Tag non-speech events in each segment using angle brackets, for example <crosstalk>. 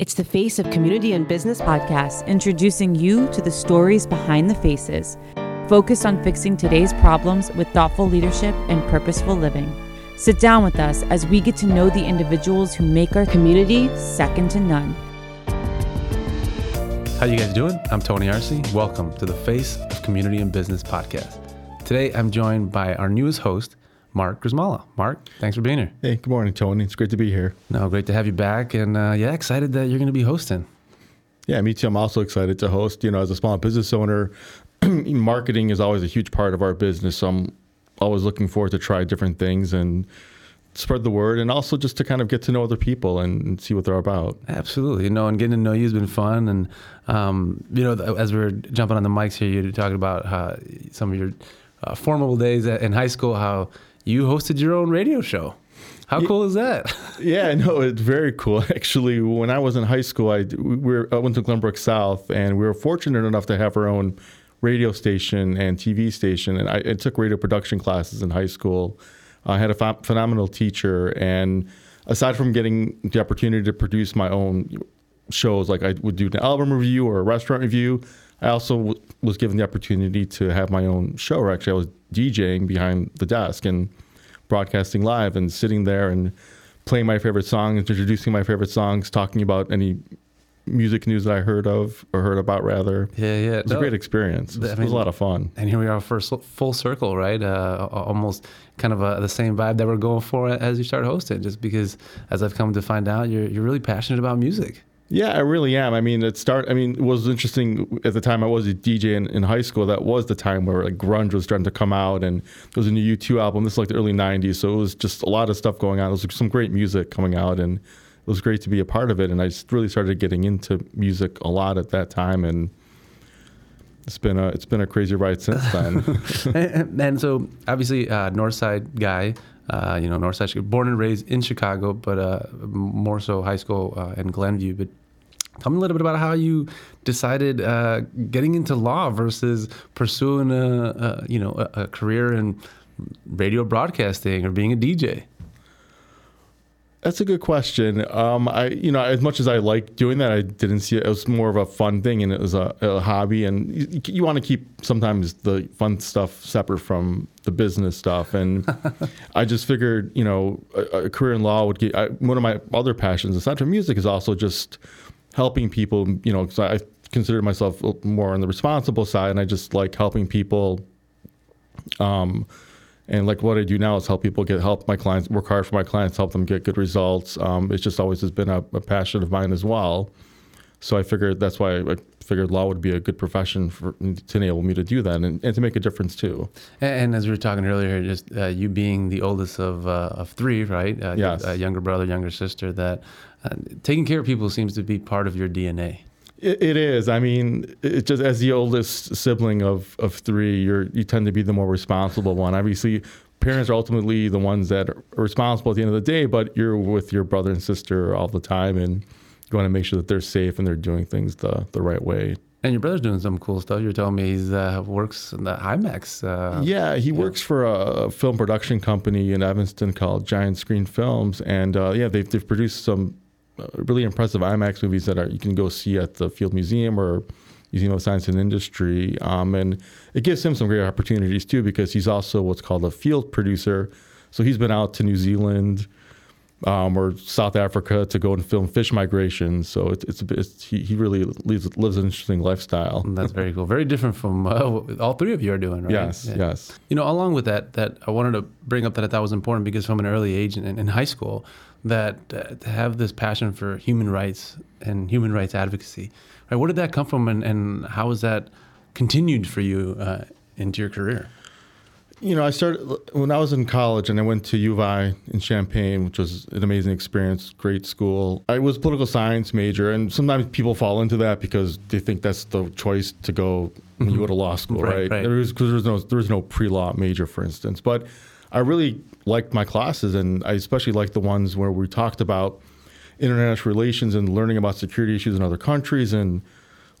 It's the Face of Community and Business podcast, introducing you to the stories behind the faces, focused on fixing today's problems with thoughtful leadership and purposeful living. Sit down with us as we get to know the individuals who make our community second to none. How you guys doing? I'm Tony Arce. Welcome to the Face of Community and Business podcast. Today I'm joined by our newest host, Mark Grzymala. Mark, thanks for being here. Hey, good morning, Tony. It's great to be here. No, great to have you back, and uh, yeah, excited that you're going to be hosting. Yeah, me too. I'm also excited to host. You know, as a small business owner, <clears throat> marketing is always a huge part of our business. So I'm always looking forward to try different things and spread the word, and also just to kind of get to know other people and see what they're about. Absolutely, you know, and getting to know you has been fun. And um, you know, as we are jumping on the mics here, you're talking about how some of your uh, formidable days in high school, how you hosted your own radio show. How cool is that? <laughs> yeah, no, it's very cool. <laughs> Actually, when I was in high school, I, we were, I went to Glenbrook South, and we were fortunate enough to have our own radio station and TV station. And I, I took radio production classes in high school. I had a ph- phenomenal teacher, and aside from getting the opportunity to produce my own shows, like I would do an album review or a restaurant review, I also w- was given the opportunity to have my own show. Actually, I was DJing behind the desk and broadcasting live and sitting there and playing my favorite songs, introducing my favorite songs, talking about any music news that I heard of or heard about rather. Yeah, yeah. It was no, a great experience. It was, I mean, it was, a lot of fun. And here we are for full circle, right? Uh, almost kind of a, the same vibe that we're going for as you start hosting, just because as I've come to find out, you're, you're really passionate about music. Yeah, I really am. I mean, it start. I mean, it was interesting at the time I was a DJ in, in high school. That was the time where like grunge was starting to come out, and there was a new U2 album. This is like the early '90s, so it was just a lot of stuff going on. It was like some great music coming out, and it was great to be a part of it. And I just really started getting into music a lot at that time, and it's been a it's been a crazy ride since then. <laughs> and, and, so, obviously, uh, Northside guy. Uh, you know, Northside, born and raised in Chicago, but uh, more so high school uh, in Glenview. But Tell me a little bit about how you decided uh, getting into law versus pursuing a, a you know a, a, career in radio broadcasting or being a DJ. That's a good question. Um, I, you know, as much as I like doing that, I didn't see it. It was more of a fun thing, and it was a, a hobby. And you, you want to keep sometimes the fun stuff separate from the business stuff. And <laughs> I just figured, you know, a, a career in law would get. I, one of my other passions, aside from music, is also just helping people, you know, because I consider myself more on the responsible side, and I just like helping people. Um, and like what I do now is help people get help my clients work hard for my clients, help them get good results. Um, it's just always has been a, a, passion of mine as well. So I figured that's why I figured law would be a good profession for to enable me to do that and, and to make a difference too. And, and, as we were talking earlier, just uh, you being the oldest of uh, of three, right? Uh, yes. A younger brother, younger sister. That uh, taking care of people seems to be part of your DNA. It, it is. I mean, it just as the oldest sibling of of three, you're you tend to be the more responsible one. Obviously, parents are ultimately the ones that are responsible at the end of the day, but you're with your brother and sister all the time, and you want to make sure that they're safe and they're doing things the the right way. And your brother's doing some cool stuff. You're telling me he uh, works in the IMAX. Uh, yeah, he works for a film production company in Evanston called Giant Screen Films, and uh, yeah, they've they've produced some uh, really impressive IMAX movies that are you can go see at the Field Museum or Museum of Science and Industry. Um, and it gives him some great opportunities too because he's also what's called a field producer. So he's been out to New Zealand um, or South Africa to go and film fish migrations. So it's, it's, it's he, he really lives, lives an interesting lifestyle. <laughs> That's very cool. Very different from uh, all three of you are doing, right? Yes, yeah. yes. You know, along with that, that I wanted to bring up that I thought was important because from an early age in, in high school, that uh, to have this passion for human rights and human rights advocacy. Right? Where did that come from, and, and how has that continued for you uh, into your career? You know, I started when I was in college, and I went to U of I in Champaign, which was an amazing experience, great school. I was political science major, and sometimes people fall into that because they think that's the choice to go when mm-hmm. go to law school, right? right? right. There was because there's no there's no pre law major, for instance, but I really liked my classes, and I especially liked the ones where we talked about international relations and learning about security issues in other countries and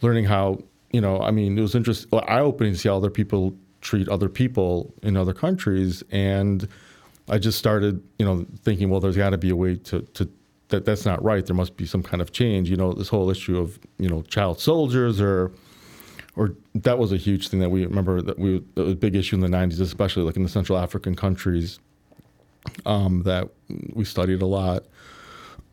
learning how you know I mean it was interesting, eye opening to see how other people treat other people in other countries, and I just started you know thinking, well, there's got to be a way to to that that's not right. There must be some kind of change. You know, this whole issue of you know child soldiers or or that was a huge thing that we remember that we that was a big issue in the 90s, especially like in the Central African countries um, that we studied a lot.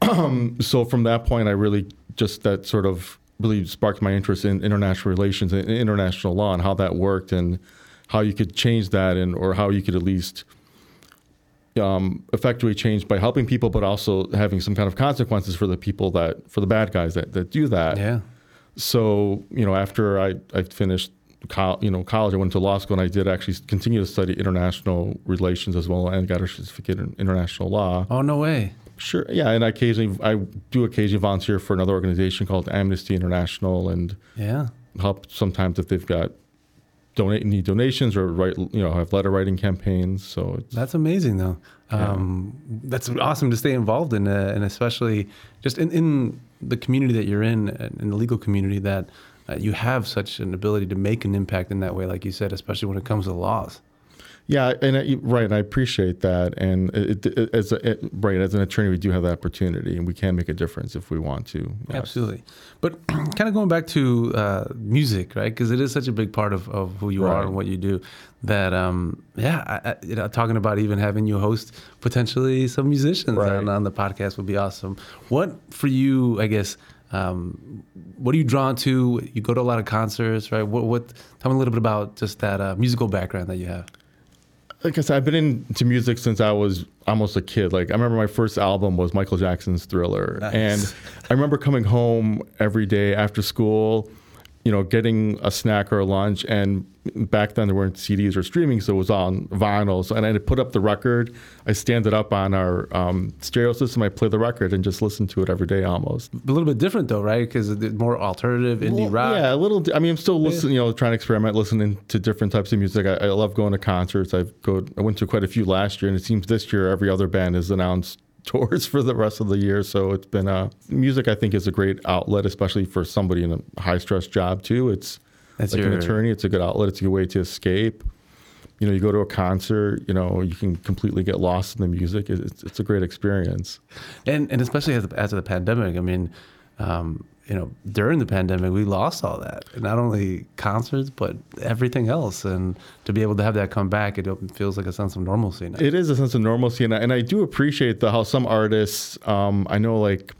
<clears throat> so from that point, I really just that sort of really sparked my interest in international relations and international law and how that worked and how you could change that and or how you could at least um, effectively change by helping people, but also having some kind of consequences for the people that for the bad guys that, that do that. Yeah. So you know, after I I finished col- you know college, I went to law school and I did actually continue to study international relations as well and got a certificate in international law. Oh no way. Sure. Yeah, and I occasionally I do occasionally volunteer for another organization called Amnesty International and Yeah. help sometimes if they've got donate need donations or write you know have letter writing campaigns. So it's, That's amazing, though. Um, That's awesome to stay involved in, uh, and especially just in, in the community that you're in, uh, in the legal community, that uh, you have such an ability to make an impact in that way, like you said, especially when it comes to laws. Yeah, and I, right, I appreciate that. And it, it, as a, it, right as an attorney, we do have that opportunity, and we can make a difference if we want to. Yes. Absolutely. But <clears throat> kind of going back to uh, music, right? Because it is such a big part of, of who you are and what you do. That, um, yeah, I, I, you know, talking about even having you host potentially some musicians Right. on, on the podcast would be awesome. What for you, I guess, um, what are you drawn to? You go to a lot of concerts, right? What, what tell me a little bit about just that uh, musical background that you have. Like I said, I've been into music since I was almost a kid. Like I remember my first album was Michael Jackson's Thriller, Nice. and I remember coming home every day after school, you know, getting a snack or a lunch. And back then there weren't CDs or streaming, so it was on vinyl. So, and I had put up the record. I stand it up on our um, stereo system. I play the record and just listen to it every day almost. A little bit different though, right? Because it's more alternative indie Well, rock. Yeah, a little. I mean, I'm still listening. You know, trying to experiment, listening to different types of music. I, I love going to concerts. I've go. I went to quite a few last year, and it seems this year every other band has announced tours for the rest of the year. So it's been uh, music. I think is a great outlet, especially for somebody in a high stress job too. It's That's like your- an attorney. It's a good outlet. It's a good way to escape. You know, you go to a concert. You know, you can completely get lost in the music. It's it's a great experience. and and especially as as of the pandemic, I mean, um, you know, during the pandemic, we lost all that. Not only concerts, but everything else. And to be able to have that come back, it feels like a sense of normalcy. Now. It is a sense of normalcy, and I, and I do appreciate the how some artists. Um, I know like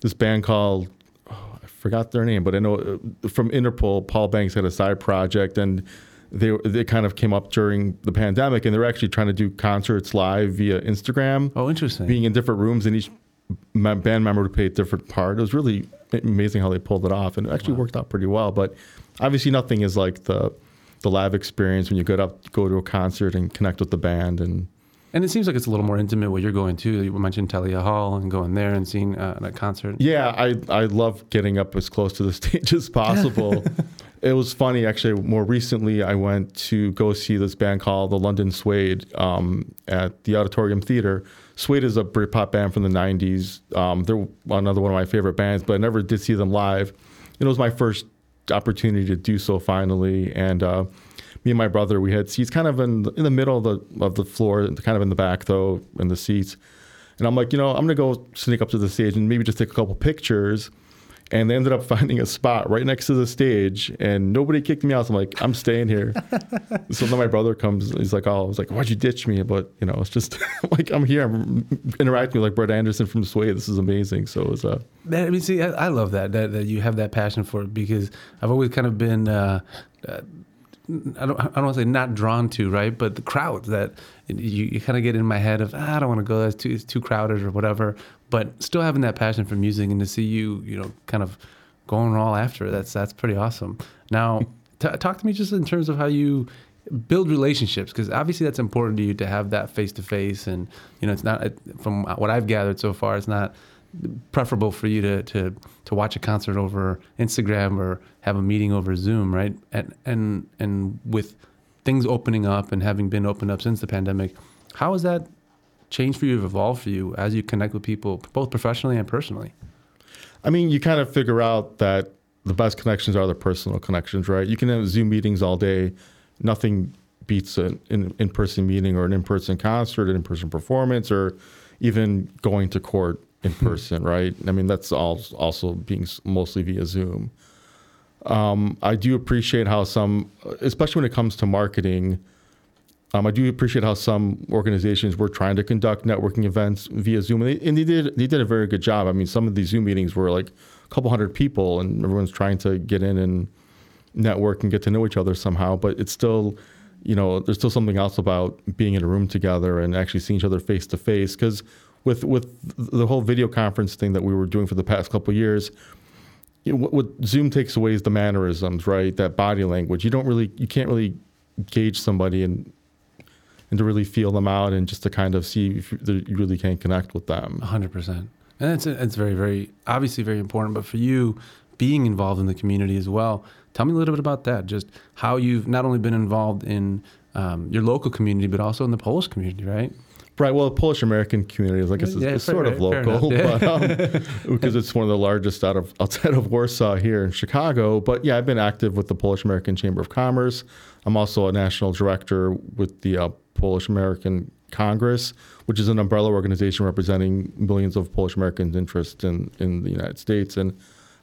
this band called oh, I forgot their name, but I know uh, from Interpol, Paul Banks had a side project, and they they kind of came up during the pandemic, and they were actually trying to do concerts live via Instagram, oh, interesting. being in different rooms, and each band member would play a different part. It was really amazing how they pulled it off, and it actually worked out pretty well. But obviously, nothing is like the the live experience when you go up go to a concert and connect with the band and and it seems like it's a little more intimate what you're going to. You mentioned Thalia Hall and going there and seeing uh, a concert. Yeah, I I love getting up as close to the stage as possible. <laughs> it was funny actually. More recently, I went to go see this band called the London Suede um, at the Auditorium Theater. Suede is a Britpop band from the '90s. Um, they're another one of my favorite bands, but I never did see them live. And It was my first opportunity to do so finally, and. Uh, me and my brother, we had seats kind of in the, in the middle of the of the floor, kind of in the back though, in the seats. And I'm like, you know, I'm gonna go sneak up to the stage and maybe just take a couple pictures. And they ended up finding a spot right next to the stage, and nobody kicked me out. So I'm like, I'm staying here. so then my brother comes. He's like, oh, I was like, why'd you ditch me? But you know, it's just <laughs> like I'm here. I'm interacting with like Brett Anderson from Suede. This is amazing. So it was uh, I mean, see, I, I love that, that that you have that passion for it because I've always kind of been, uh, uh, I don't, I don't want to say not drawn to, right? But the crowds that you, you kind of get in my head of ah, I don't want to go, too it's too crowded or whatever. But still having that passion for music and to see you, you know, kind of going all after it, that's that's pretty awesome. Now, <laughs> t- talk to me just in terms of how you build relationships because obviously that's important to you to have that face to face and you know it's not from what I've gathered so far it's not preferable for you to, to to watch a concert over Instagram or have a meeting over Zoom, right? And and and with things opening up and having been opened up since the pandemic, how has that changed for you, evolved for you as you connect with people, both professionally and personally? I mean, you kind of figure out that the best connections are the personal connections, right? You can have Zoom meetings all day. Nothing beats an in, in-person meeting or an in-person concert, an in-person performance, or even going to court in person, right? I mean, that's all also being mostly via Zoom. Um, I do appreciate how some, especially when it comes to marketing, um, I do appreciate how some organizations were trying to conduct networking events via Zoom, and they, and they did they did a very good job. I mean, some of these Zoom meetings were like a couple hundred people, and everyone's trying to get in and network and get to know each other somehow. But it's still, you know, there's still something else about being in a room together and actually seeing each other face to face. Because with with the whole video conference thing that we were doing for the past couple years, what, what Zoom takes away is the mannerisms, right? That body language. You don't really, you can't really gauge somebody and and to really feel them out and just to kind of see if you really can connect with them. hundred percent. And it's it's very very obviously very important. But for you, being involved in the community as well, tell me a little bit about that. Just how you've not only been involved in um, your local community, but also in the Polish community, right? Right. Well, the Polish American community is, I guess, Yeah, it's fair- sort of local, enough, but, um, <laughs> because it's one of the largest out of outside of Warsaw here in Chicago. But yeah, I've been active with the Polish American Chamber of Commerce. I'm also a national director with the uh, Polish American Congress, which is an umbrella organization representing millions of Polish Americans' interests in in the United States. And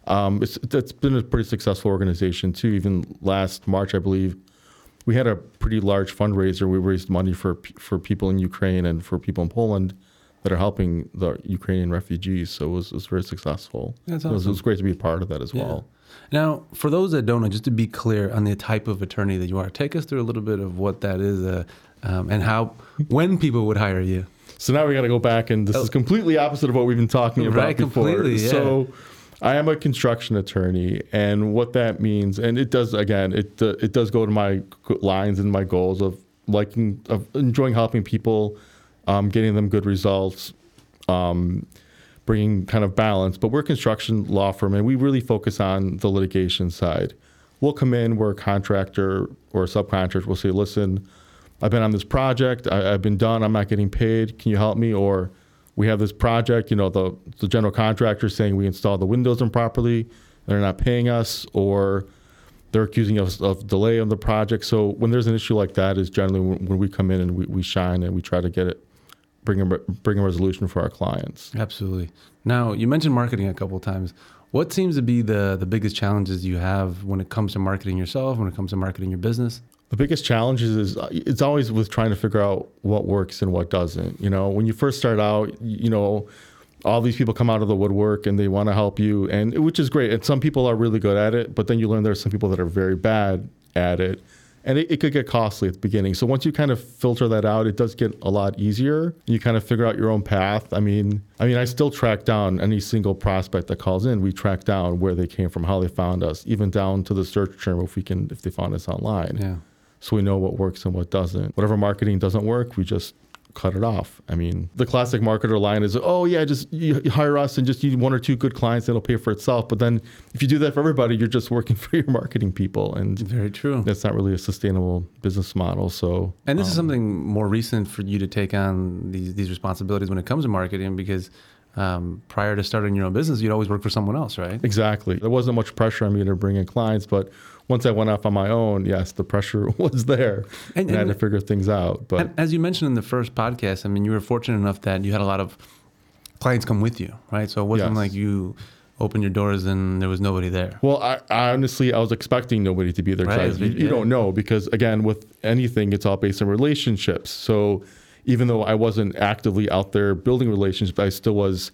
um, it's it's been a pretty successful organization too. Even last March, I believe, we had a pretty large fundraiser. We raised money for for people in Ukraine and for people in Poland that are helping the Ukrainian refugees. So it was, it was very successful. That's It, was, it was great to be a part of that as Yeah. well. Now, for those that don't know, just to be clear on the type of attorney that you are, take us through a little bit of what that is uh, um, and how when people would hire you. So now we got to go back, and this is completely opposite of what we've been talking about Oh. Right, before. completely, yeah. So I am a construction attorney, and what that means, and it does again, it uh, it does go to my lines and my goals of liking, of enjoying helping people, um, getting them good results, um, bringing kind of balance. But we're a construction law firm, and we really focus on the litigation side. We'll come in, we're a contractor or a subcontractor. We'll say, listen, I've been on this project. I, I've been done. I'm not getting paid. Can you help me? Or we have this project. You know, the the general contractor saying we installed the windows improperly. They're not paying us, or they're accusing us of delay on the project. So when there's an issue like that, is generally when, when we come in and we, we shine and we try to get it, bring a bring a resolution for our clients. Absolutely. Now, you mentioned marketing a couple of times. What seems to be the the biggest challenges you have when it comes to marketing yourself, when it comes to marketing your business? The biggest challenge is, is uh, it's always with trying to figure out what works and what doesn't. You know, when you first start out, you know, all these people come out of the woodwork and they want to help you, and which is great. And some people are really good at it, but then you learn there are some people that are very bad at it, and it, it could get costly at the beginning. So once you kind of filter that out, it does get a lot easier. You kind of figure out your own path. I mean, I mean, I still track down any single prospect that calls in. We track down where they came from, how they found us, even down to the search term if we can if they found us online Yeah. So we know what works and what doesn't. Whatever marketing doesn't work, we just cut it off. I mean, the classic marketer line is, "Oh yeah, just you hire us and just you one or two good clients, it'll pay for itself." But then if you do that for everybody, you're just working <laughs> for your marketing people, and Very true. that's not really a sustainable business model. So, And this is um, something more recent for you to take on these these responsibilities when it comes to marketing because um, prior to starting your own business, you'd always work for someone else, right? exactly. There wasn't much pressure on me to bring in clients, but once I went off on my own, yes, the pressure <laughs> was there, And- and, I had to figure things out. But And as you mentioned in the first podcast, I mean, you were fortunate enough that you had a lot of clients come with you, right? So it wasn't Yes. like you opened your doors and there was nobody there. Well, I, I honestly, I was expecting nobody to be there. Right, you, you don't know because again, with anything, it's all based on relationships. So even though I wasn't actively out there building relationships, I still was.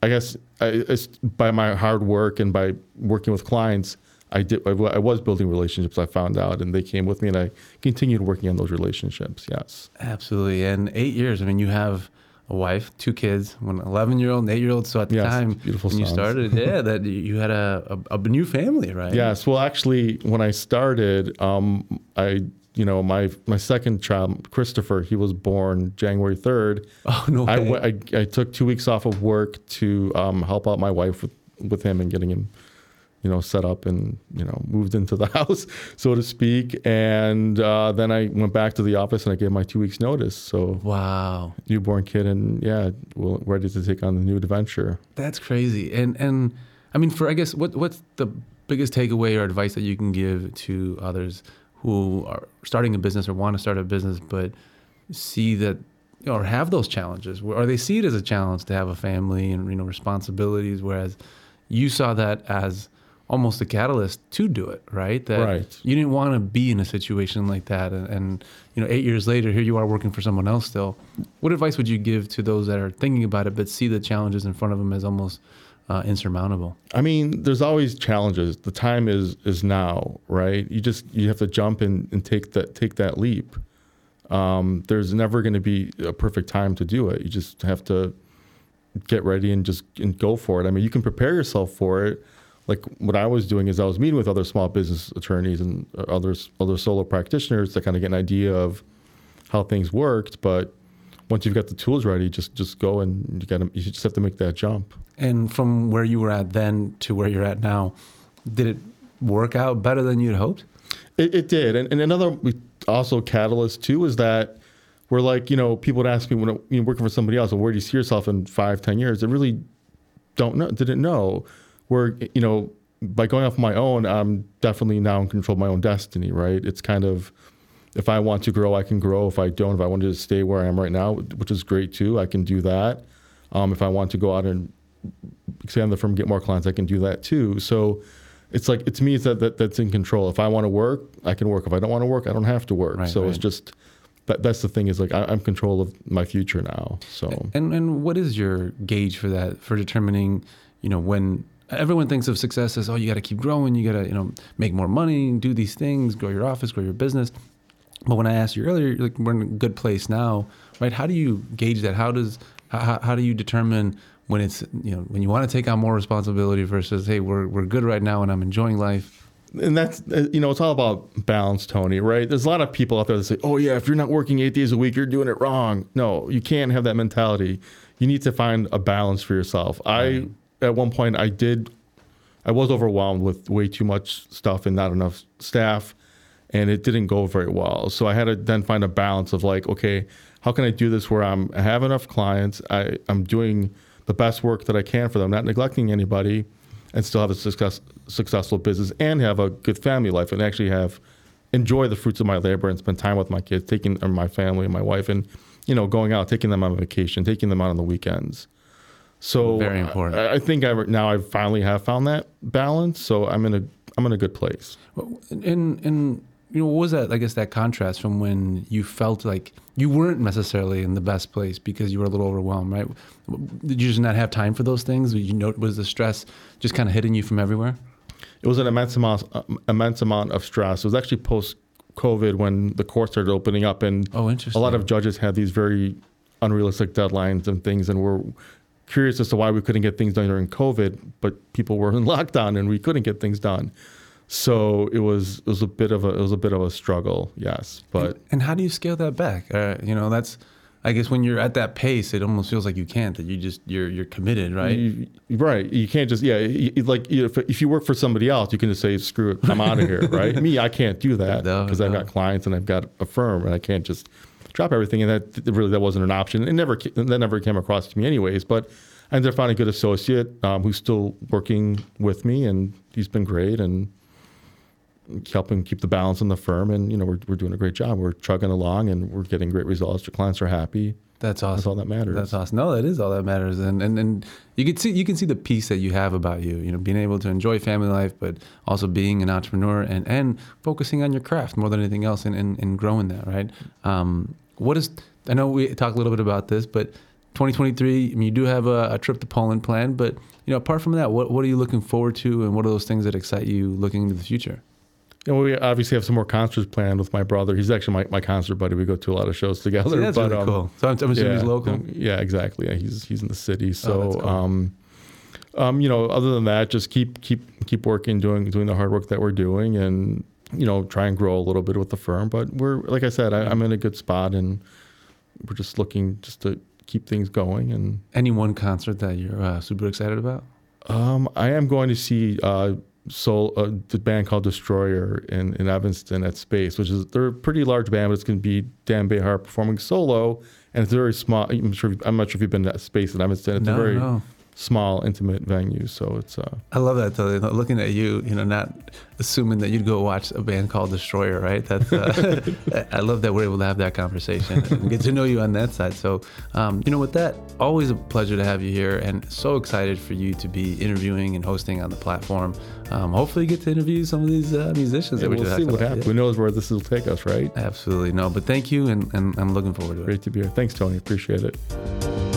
I guess I, it's by my hard work and by working with clients, I did. I, I was building relationships. I found out, and they came with me, and I continued working on those relationships. Yes. Absolutely. And eight years, I mean, you have a wife, two kids, one 11 year old and eight year old. So at the Yes, time when you started, <laughs> yeah, that you had a, a, a new family, right? Yes. Well, actually, when I started, um, I, you know, my my second child, Christopher, he was born January third. <laughs> Oh, no way. I, I, I took two weeks off of work to um, help out my wife with, with him and getting him, you know, set up and you know moved into the <laughs> house, so to speak. And uh, then I went back to the office and I gave my two weeks notice. So wow. newborn kid and yeah, well, ready to take on the new adventure. That's crazy. And and I mean, for I guess what what's the biggest takeaway or advice that you can give to others who are starting a business or want to start a business, but see that or have those challenges, or they see it as a challenge to have a family and you know responsibilities, whereas you saw that as almost a catalyst to do it, right? That Right. you didn't want to be in a situation like that, and, and you know, eight years later, here you are working for someone else still. What advice would you give to those that are thinking about it but see the challenges in front of them as almost uh, insurmountable? I mean, there's always challenges. The time is is now, right? You just you have to jump and, and take that take that leap. Um, there's never going to be a perfect time to do it. You just have to get ready and just and go for it. I mean, you can prepare yourself for it. Like what I was doing is I was meeting with other small business attorneys and others other solo practitioners to kind of get an idea of how things worked. But once you've got the tools ready, just just go and you got to you just have to make that jump. And from where you were at then to where you're at now, did it work out better than you'd hoped? It, it did, and, and another also catalyst too is that we're like you know people would ask me when you're working for somebody else, well, where do you see yourself in five, ten years? They really don't know, didn't know. Where you know by going off my own, I'm definitely now in control of my own destiny. Right? It's kind of if I want to grow, I can grow. If I don't, if I want to stay where I am right now, which is great too, I can do that. Um, if I want to go out and expand the firm, get more clients, I can do that too. So it's like it's me that, that that's in control. If I want to work, I can work. If I don't want to work, I don't have to work. Right, so it's just that that's the thing is like I, I'm control of my future now. So And and what is your gauge for that for determining, you know, when everyone thinks of success as oh you got to keep growing, you got to you know make more money, do these things, grow your office, grow your business. But when I asked you earlier, like we're in a good place now, right? How do you gauge that? How does how, how do you determine when it's you know when you want to take on more responsibility versus hey we're we're good right now and I'm enjoying life. and that's uh, you know it's all about balance tony right there's a lot of people out there that say oh yeah if you're not working eight days a week you're doing it wrong no you can't have that mentality you need to find a balance for yourself i at one point i did i was overwhelmed with way too much stuff and not enough staff and it didn't go very well so i had to then find a balance of like okay how can i do this where i'm i have enough clients i i'm doing the best work that i can for them not neglecting anybody and still have a success, successful business and have a good family life and actually have enjoy the fruits of my labor and spend time with my kids, taking or my family and my wife, and you know going out, taking them on vacation, taking them out on the weekends. So Very important. I, I think I now I finally have found that balance. So I'm in a I'm in a good place. And and you know what was that? I guess that contrast from when you felt like you weren't necessarily in the best place because you were a little overwhelmed, right? Did you just not have time for those things? Did you know was the stress just kind of hitting you from everywhere? It was an immense amount uh, immense amount of stress. It was actually post COVID when the courts started opening up and Oh, a lot of judges had these very unrealistic deadlines and things and we're curious as to why we couldn't get things done during COVID, but people were <laughs> in lockdown and we couldn't get things done. So it was it was a bit of a it was a bit of a struggle, yes. But And how do you scale that back? Uh, you know, that's I guess when you're at that pace, it almost feels like you can't. That you just you're you're committed, right? You, right. You can't just, yeah, you, like you- if, if you work for somebody else, you can just say, screw it, I'm out of here, right? <laughs> Me, I can't do that No, because I've got clients and I've got a firm and I can't just drop everything. And that really, that wasn't an option. It never, that never came across to me anyways. But I ended up finding a good associate um, who's still working with me and he's been great and helping keep the balance in the firm. And, you know, we're, we're doing a great job. We're chugging along and we're getting great results. Your clients are happy. That's awesome. That's all that matters. That's awesome. No, that is all that matters. And and and you can see you can see the peace that you have about you. You know, being able to enjoy family life, but also being an entrepreneur and and focusing on your craft more than anything else, and and, and growing that. Right. Um, what is? I know we talked a little bit about this, but 2023. I mean, you do have a, a trip to Poland planned, but you know, apart from that, what what are you looking forward to, and what are those things that excite you looking into the future? And we obviously have some more concerts planned with my brother. He's actually my, my concert buddy. We go to a lot of shows together. See, that's but, really um, cool. So I'm, I'm assuming he's local. um, Yeah, exactly. Yeah, he's he's in the city. So, Oh, cool. um, um, you know, other than that, just keep keep keep working, doing doing the hard work that we're doing, and you know, try and grow a little bit with the firm. But we're like I said, I, I'm in a good spot, and we're just looking just to keep things going. And Any one concert that you're uh, super excited about? um, I am going to see uh, Soul, uh, the band called Destroyer in, in Evanston at Space, which is they're a pretty large band, but it's going to be Dan Bejar performing solo, and it's very small. I'm sure I'm not sure if you've been to Space in Evanston. It's no, a very no. Small, intimate venues. So it's uh, I love that though. Looking at you, you know, not assuming that you'd go watch a band called Destroyer, right? That's uh, <laughs> I love that we're able to have that conversation and get to know you on that side. So, um, you know, with that, always a pleasure to have you here, and so excited for you to be interviewing and hosting on the platform. Um, hopefully, get to interview some of these uh, musicians yeah, that we we'll see what happens. Who knows where this will take us, right? Absolutely no, but thank you, and, and I'm looking forward to it. Great to be here. Thanks, Tony. Appreciate it.